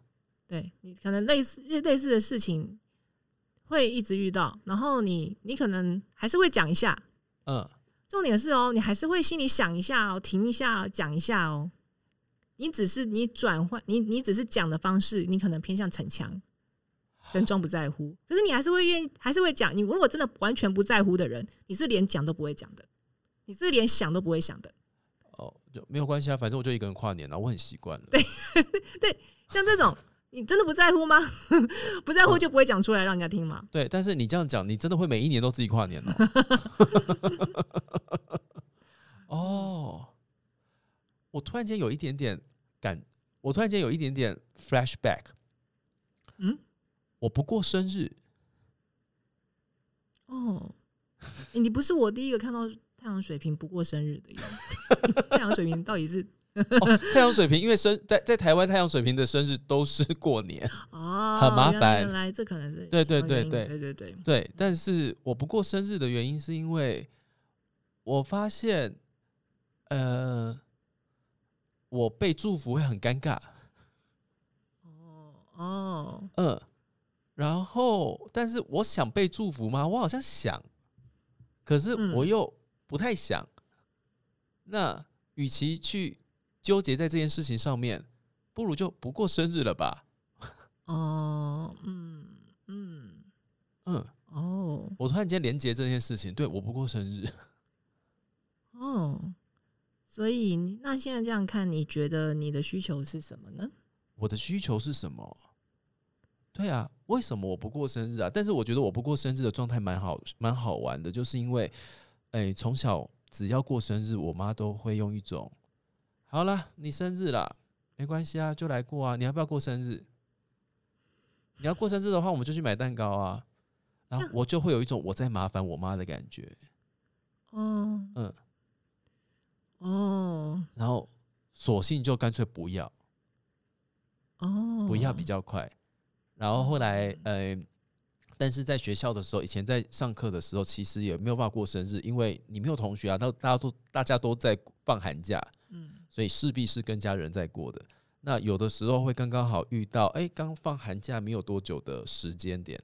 对你可能类似类似的事情会一直遇到，然后你你可能还是会讲一下。嗯，重点是哦，你还是会心里想一下哦，停一下哦，讲一下哦。你只是你转换你你只是讲的方式，你可能偏向逞强跟装不在乎，可是你还是会愿意，还是会讲。你如果真的完全不在乎的人，你是连讲都不会讲的，你是连想都不会想的。哦，就没有关系啊，反正我就一个人跨年了，我很习惯了。对 对像这种，你真的不在乎吗？不在乎就不会讲出来让人家听吗。对，但是你这样讲，你真的会每一年都自己跨年哦。哦，我突然间有一点点感，我突然间有一点点 flashback。嗯，我不过生日，哦，欸你不是我第一个看到太阳水瓶不过生日的耶。太阳水瓶到底是哦，太阳水瓶，因为生在在台湾，太阳水瓶的生日都是过年，哦，很麻烦原来这可能是对对对对对对对，对。但是我不过生日的原因是因为我发现，呃，我被祝福会很尴尬。哦哦，嗯，然后，但是我想被祝福吗？我好像想，可是嗯我又不太想。那与其去纠结在这件事情上面，不如就不过生日了吧。哦，嗯嗯，嗯，哦我突然间连接这件事情，对我不过生日，哦，所以那现在这样看，你觉得你的需求是什么呢？我的需求是什么？对啊，为什么我不过生日啊？但是我觉得我不过生日的状态蛮好，蛮好玩的，就是因为，哎、从小只要过生日，我妈都会用一种，好了，你生日啦，没关系啊，就来过啊，你要不要过生日？你要过生日的话，我们就去买蛋糕啊。然后我就会有一种我在麻烦我妈的感觉，哦，嗯，哦。然后索性就干脆不要，哦，不要比较快。然后后来，呃，但是在学校的时候，以前在上课的时候，其实也没有办法过生日，因为你没有同学啊，都大家都大家都在放寒假，嗯所以势必是跟家人在过的。那有的时候会刚刚好遇到，哎、刚放寒假没有多久的时间点，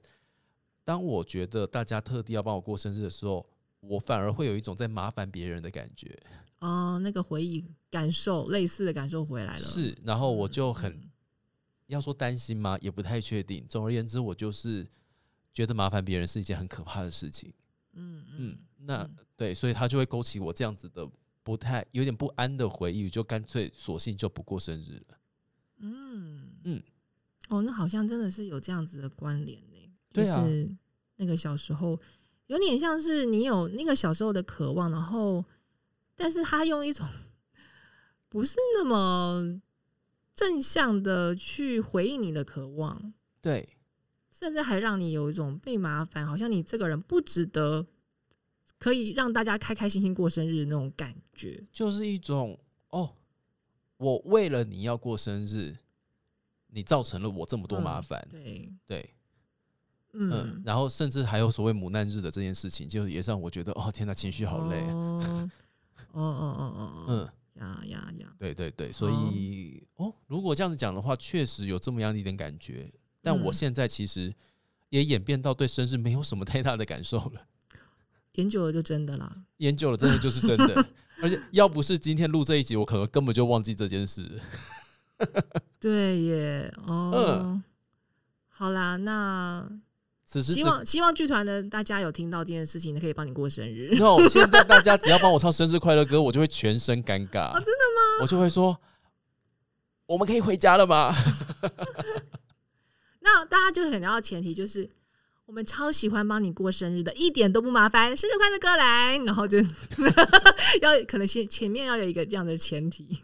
当我觉得大家特地要帮我过生日的时候，我反而会有一种在麻烦别人的感觉，哦，那个回忆感受类似的感受回来了，是，然后我就很嗯要说担心吗？也不太确定。总而言之，我就是觉得麻烦别人是一件很可怕的事情。嗯嗯嗯，，那、嗯对，所以他就会勾起我这样子的不太有点不安的回忆，就干脆索性就不过生日了。嗯嗯，哦，那好像真的是有这样子的关联呢。对啊就是那个小时候有点像是你有那个小时候的渴望，然后但是他用一种 不是那么正向的去回应你的渴望，对，甚至还让你有一种被麻烦，好像你这个人不值得可以让大家开开心心过生日的那种感觉。就是一种哦，我为了你要过生日，你造成了我这么多麻嗯烦。对，对，嗯嗯，，然后甚至还有所谓母难日的这件事情，就也让我觉得哦天哪，情绪好累啊。哦哦哦哦哦，嗯，呀呀呀，对对对，所以哦，如果这样子讲的话，确实有这么样的一点感觉。但我嗯现在其实也演变到对生日没有什么太大的感受了。研究了就真的啦。研究了，真的就是真的。而且要不是今天录这一集，我可能根本就忘记这件事。对耶，哦，嗯好啦，那此时此希望希望剧团的大家有听到这件事情，可以帮你过生日。no，现在大家只要帮我唱生日快乐歌，我就会全身尴尬。哦真的吗？我就会说，我们可以回家了吗？那大家就很要前提就是。我们超喜欢帮你过生日的，一点都不麻烦，生日快乐歌来，然后就 要可能先前面要有一个这样的前提，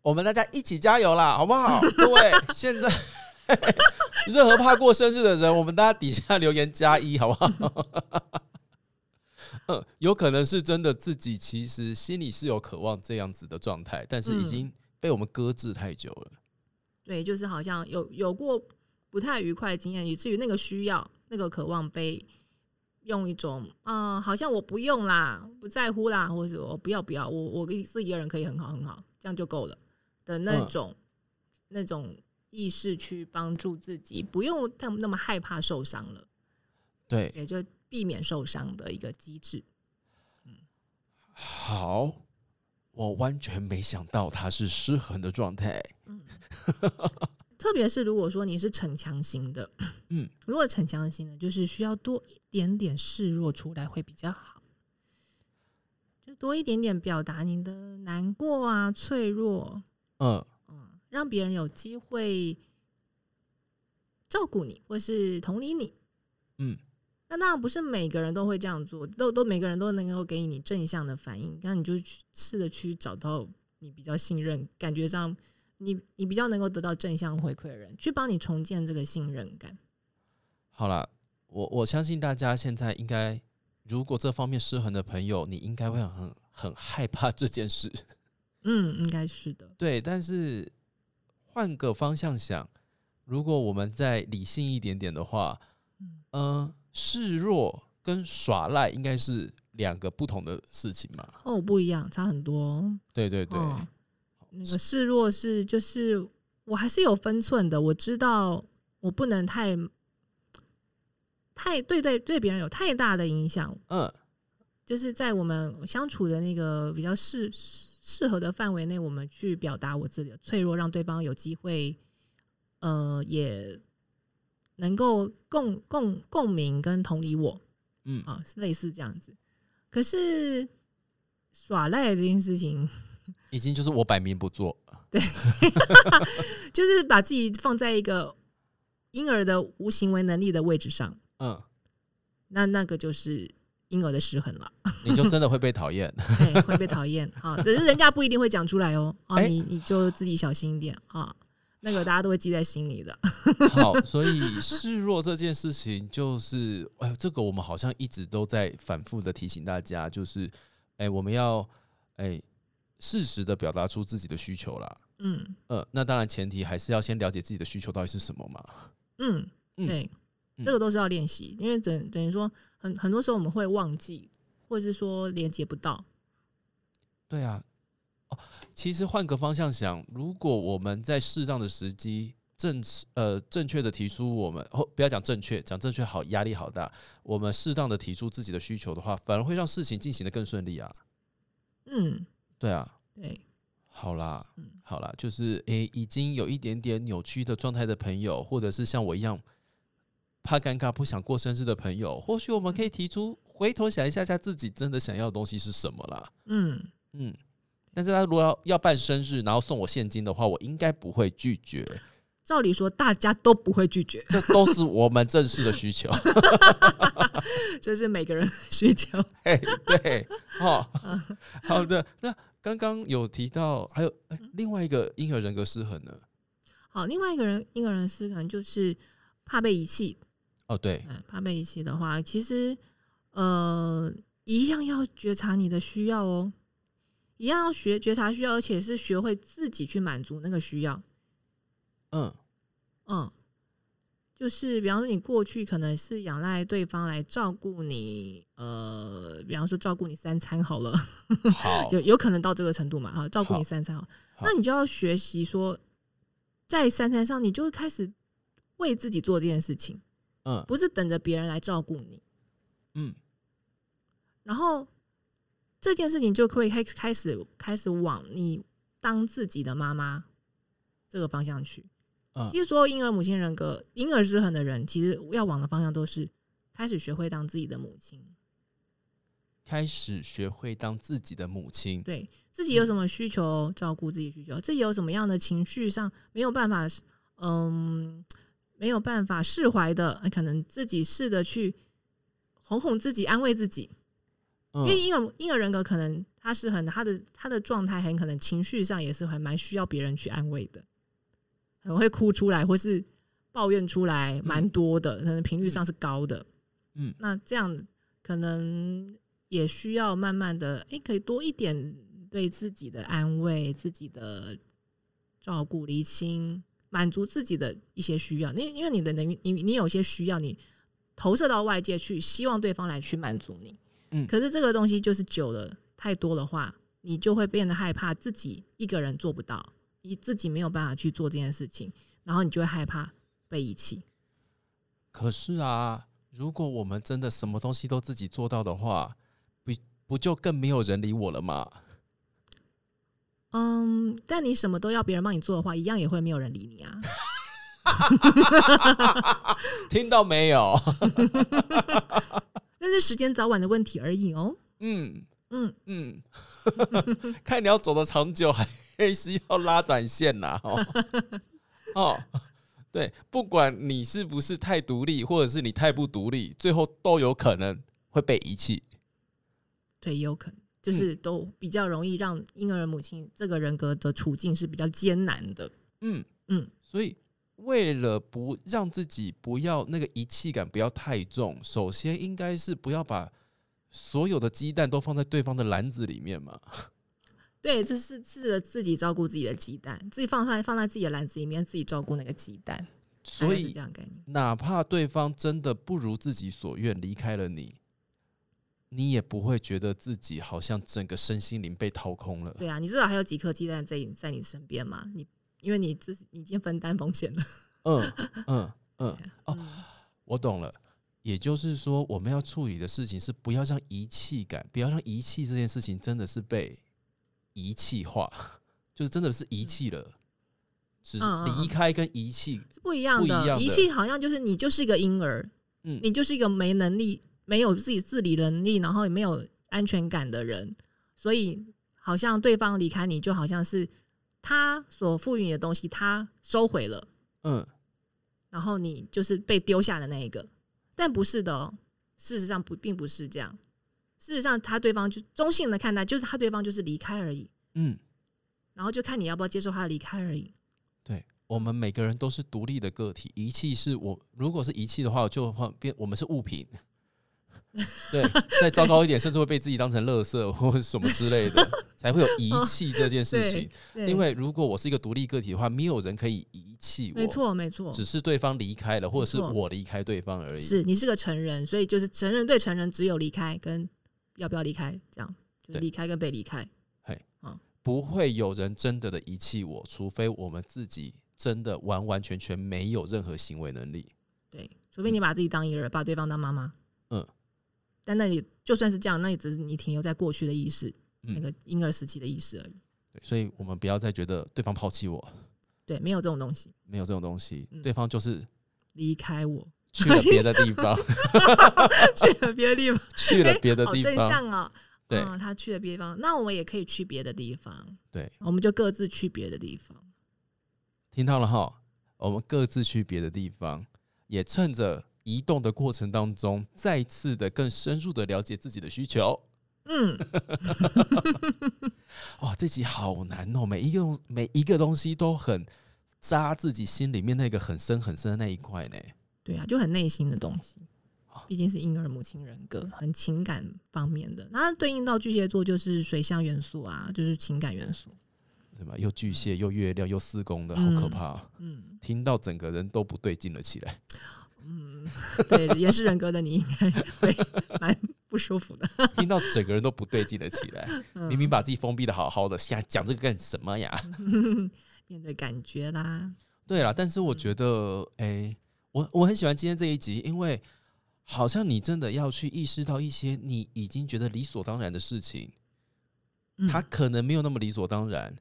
我们大家一起加油啦，好不好？各位，现在 任何怕过生日的人，我们大家底下留言加一，好不好？嗯，有可能是真的自己其实心里是有渴望这样子的状态，但是已嗯经被我们搁置太久了。对，就是好像有有过不太愉快的经验，以至于那个需要、那个渴望被用一种啊、呃好像我不用啦，不在乎啦，或者我不要不要，我我自己一个人可以很好很好，这样就够了的那嗯种、那种意识去帮助自己，不用那么那么害怕受伤了，对，也就避免受伤的一个机制。好，我完全没想到他是失衡的状态。特别是如果说你是逞强型的，嗯，如果逞强型的，就是需要多一点点示弱出来会比较好，就多一点点表达你的难过啊、脆弱，嗯，嗯，让别人有机会照顾你或是同理你。嗯，那当然不是每个人都会这样做，都都每个人都能够给你正向的反应，那你就去试着去找到你比较信任、感觉上你你比较能够得到正向回馈的人，去帮你重建这个信任感。好了，我我相信大家现在应该，如果这方面失衡的朋友，你应该会很很害怕这件事。嗯，应该是的。对，但是换个方向想，如果我们再理性一点点的话，嗯嗯、示弱跟耍赖应该是两个不同的事情嘛。哦，不一样，差很多哦。对对对，哦那个示弱是就是我还是有分寸的，我知道我不能太太对对对别人有太大的影响，嗯，就是在我们相处的那个比较适适合的范围内，我们去表达我自己的脆弱，让对方有机会，呃，也能够共共共鸣跟同理我，嗯啊，是类似这样子。可是耍赖这件事情，已经就是我摆明不做。对 就是把自己放在一个婴儿的无行为能力的位置上，嗯，那那个就是婴儿的失衡了。你就真的会被讨厌。对，会被讨厌啊！可是人家不一定会讲出来哦，啊，哎你你就自己小心一点啊，那个大家都会记在心里的。好，所以示弱这件事情，就是哎呦，这个我们好像一直都在反复的提醒大家，就是哎，我们要哎适时的表达出自己的需求啦。嗯呃，那当然前提还是要先了解自己的需求到底是什么嘛。嗯，嗯对，嗯这个都是要练习，因为等等于说很很多时候我们会忘记，或者是说连接不到。对啊，哦，其实换个方向想，如果我们在适当的时机正呃正确的提出我们，哦，不要讲正确，讲正确好压力好大。我们适当的提出自己的需求的话，反而会让事情进行的更顺利啊。嗯，对啊，对，好啦嗯，好啦，就是诶、已经有一点点扭曲的状态的朋友，或者是像我一样怕尴尬不想过生日的朋友，或许我们可以提出回头想一下下自己真的想要的东西是什么啦。嗯，嗯，但是他如果要要办生日，然后送我现金的话，我应该不会拒绝，照理说大家都不会拒绝，这都是我们正式的需求。这是每个人的需求。嘿，对，哦，好的。那刚刚有提到，还有、哎另外一个婴儿人格失衡呢？好，另外一个人婴儿人是可能就是怕被遗弃，哦，对，嗯，怕被遗弃的话，其实呃，一样要觉察你的需要哦，一样要学觉察需要，而且是学会自己去满足那个需要。嗯，嗯，就是比方说你过去可能是仰赖对方来照顾你，呃，比方说照顾你三餐好了，好，有有可能到这个程度嘛？哈，照顾你三餐好，好那你就要学习说，在三餐上，你就会开始为自己做这件事情，嗯不是等着别人来照顾你。嗯然后这件事情就会开开始开始往你当自己的妈妈这个方向去。嗯其实所有婴儿母亲人格、婴儿失衡的人，其实要往的方向都是开始学会当自己的母亲，开始学会当自己的母亲。对自己有什么需求，照顾自己需求，自己有什么样的情绪上没有办法，嗯，没有办法释怀的，可能自己试着去哄哄自己，安慰自己。嗯因为婴儿婴儿人格可能他是很他的他的状态很可能情绪上也是还蛮需要别人去安慰的，很会哭出来或是抱怨出来蛮多的，可能频率上是高的。嗯那这样可能也需要慢慢的，诶，可以多一点对自己的安慰、自己的照顾、厘清，满足自己的一些需要。因为因为你的能你你有些需要，你投射到外界去，希望对方来去满足你。嗯可是这个东西就是久了太多的话，你就会变得害怕自己一个人做不到，你自己没有办法去做这件事情，然后你就会害怕被遗弃。可是啊，如果我们真的什么东西都自己做到的话，不不就更没有人理我了吗？嗯，但你什么都要别人帮你做的话，一样也会没有人理你啊。听到没有？那是时间早晚的问题而已哦。嗯嗯，嗯，看你要走的长久，还是要拉短线啦、哦哦，对，不管你是不是太独立，或者是你太不独立，最后都有可能会被遗弃。对，也有可能，嗯就是都比较容易让婴儿母亲这个人格的处境是比较艰难的。嗯嗯，所以为了不让自己不要那个遗弃感不要太重，首先应该是不要把所有的鸡蛋都放在对方的篮子里面嘛。对，这是试着自己照顾自己的鸡蛋，自己放在放在自己的篮子里面，自己照顾那个鸡蛋，所以这样概念。哪怕对方真的不如自己所愿离开了你，你也不会觉得自己好像整个身心灵被掏空了。对啊，你至少还有几颗鸡蛋在你在你身边嘛？你因为你自己你已经分担风险了。嗯嗯嗯，哦嗯我懂了。也就是说，我们要处理的事情是不要让遗弃感，不要让遗弃这件事情真的是被遗弃化，就是真的是遗弃了，只是离开跟遗弃，是不一样的。不一样的遗弃好像就是你就是一个婴儿，嗯你就是一个没能力、没有自己自理能力，然后也没有安全感的人，所以好像对方离开你，就好像是他所赋予你的东西，他收回了，嗯然后你就是被丢下的那一个。但不是的哦，事实上不并不是这样。事实上，他对方就中性的看待，就是他对方就是离开而已，嗯，然后就看你要不要接受他的离开而已。对，我们每个人都是独立的个体，遗弃是我如果是遗弃的话，就换变我们是物品。对，再糟糕一点，甚至会被自己当成垃圾或者什么之类的，才会有遗弃这件 事情。对，因为如果我是一个独立个体的话，没有人可以遗弃我，没，错没错，只是对方离开了，或者是我离开对方而已。是你是个成人，所以就是成人对成人只有离开跟要不要离开，这样就是离开跟被离开。嘿，嗯不会有人真的的遗弃我，除非我们自己真的完完全全没有任何行为能力。对，除非你把自己当婴儿，把对方当妈妈。嗯，但那也就算是这样，那也只是你停留在过去的意识，嗯那个婴儿时期的意识而已。对，所以我们不要再觉得对方抛弃我，对，没有这种东西，没有这种东西，嗯对方就是离开我，去了别的地方，去了别的地方，去了别的地方。向哦。对嗯，他去了别的地方，那我们也可以去别的地方，对，我们就各自去别的地方。听到了哈，我们各自去别的地方，也趁着移动的过程当中，再次的更深入的了解自己的需求。嗯，哇，这集好难哦，每一个每一个东西都很扎自己心里面那个很深很深的那一块呢。对啊，就很内心的东西。毕竟是婴儿母亲人格，很情感方面的。那对应到巨蟹座就是水象元素啊，就是情感元素。对吧？又巨蟹又月亮又四宫的，好可怕啊、嗯听到整个人都不对劲了起来。嗯，对，也是人格的你应该会蛮不舒服的。听到整个人都不对劲了起来。嗯明明把自己封闭的好好的，现在讲这个干什么呀？面对感觉啦，对啦，但是我觉得，哎、我我很喜欢今天这一集，因为好像你真的要去意识到一些你已经觉得理所当然的事情，嗯它可能没有那么理所当然。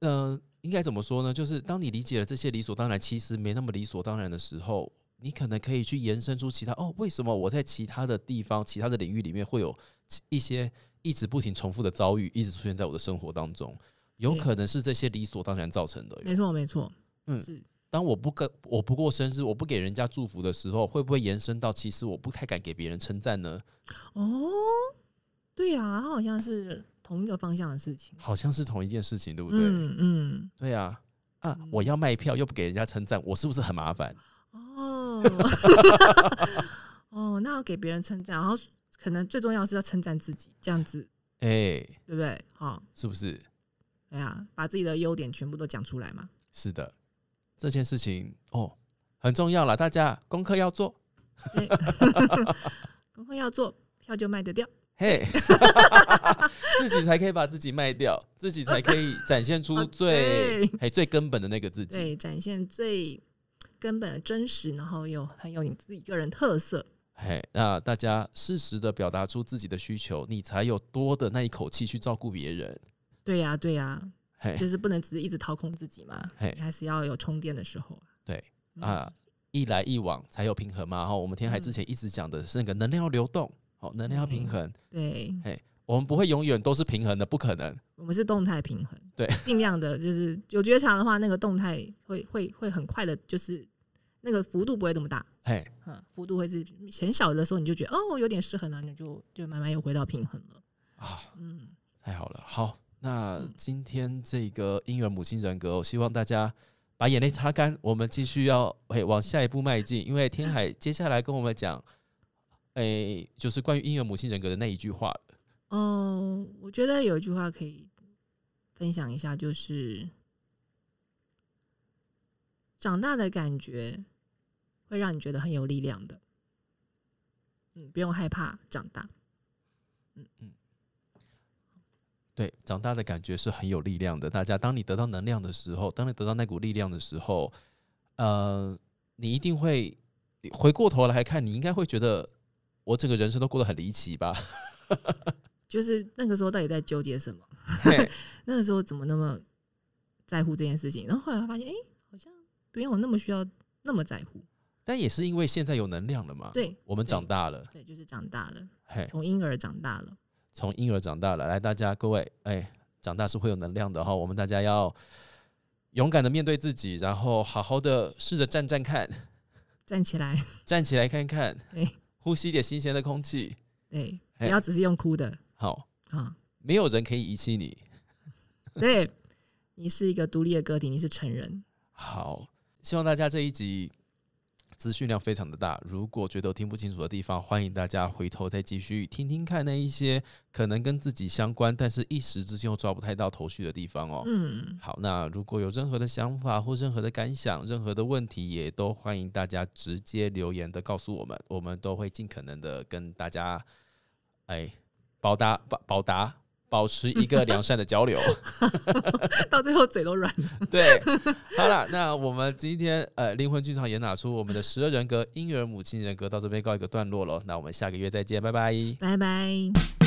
呃，应该怎么说呢？就是当你理解了这些理所当然，其实没那么理所当然的时候，你可能可以去延伸出其他哦，为什么我在其他的地方、其他的领域里面会有其一些一直不停重复的遭遇，一直出现在我的生活当中？有可能是这些理所当然造成的。没错没错，嗯是当我不跟我不过生日，我不给人家祝福的时候，会不会延伸到其实我不太敢给别人称赞呢？哦，对啊，它好像是同一个方向的事情，好像是同一件事情，对不对？嗯嗯，对啊，啊嗯，我要卖票又不给人家称赞，我是不是很麻烦？哦，哦，那要给别人称赞，然后可能最重要是要称赞自己，这样子哎、对不对？好、是不是？对啊，把自己的优点全部都讲出来嘛。是的，这件事情哦很重要了，大家功课要做。对，功课要做，票就卖得掉。嘿，自己才可以把自己卖掉，自己才可以展现出啊最对嘿最根本的那个自己。对，展现最根本的真实，然后又很有你自己个人特色。嘿，那大家适时的表达出自己的需求，你才有多的那一口气去照顾别人。对呀、对呀、嘿，就是不能只是一直掏空自己嘛，嘿你还是要有充电的时候。对嗯啊，一来一往才有平衡嘛。哈，我们天海之前一直讲的是那个能量要流动，好，能量要平衡。对，嘿我们不会永远都是平衡的，不可能。我们是动态平衡，对，尽量的就是有觉察的话，那个动态会会会很快的，就是那个幅度不会这么大，嘿，嗯，幅度会是很小的时候，你就觉得哦有点失衡了，你就就慢慢又回到平衡了。啊，嗯，太好了。好，那嗯今天这个婴儿母亲人格，我希望大家把眼泪擦干，我们继续要嘿往下一步迈进。因为天海接下来跟我们讲，诶、就是关于婴儿母亲人格的那一句话。嗯，我觉得有一句话可以分享一下，就是长大的感觉会让你觉得很有力量的。嗯，不用害怕长大。对，长大的感觉是很有力量的。大家，当你得到能量的时候，当你得到那股力量的时候，呃，你一定会回过头来看，你应该会觉得我整个人生都过得很离奇吧？就是那个时候到底在纠结什么？那个时候怎么那么在乎这件事情？然后后来发现，哎、好像不用那么需要那么在乎。但也是因为现在有能量了嘛，对我们长大了，对，就是长大了，从婴儿长大了。从婴儿长大了，来，大家各位，哎，长大是会有能量的哈，我们大家要勇敢的面对自己，然后好好的试着站站看，站起来，站起来看看，对呼吸一点新鲜的空气，对，不要只是用哭的好，啊。没有人可以遗弃你。对，你是一个独立的个体，你是成人。好，希望大家这一集资讯量非常的大，如果觉得有听不清楚的地方，欢迎大家回头再继续听听看那一些可能跟自己相关，但是一时之间又抓不太到头绪的地方哦。嗯，好，那如果有任何的想法或任何的感想、任何的问题，也都欢迎大家直接留言的告诉我们，我们都会尽可能的跟大家，哎，保答保保答，保持一个良善的交流。到最后嘴都软了。对，好了，那我们今天呃灵魂剧场也拿出我们的十二人格婴儿母亲人格，到这边告一个段落了。那我们下个月再见，拜拜。拜拜。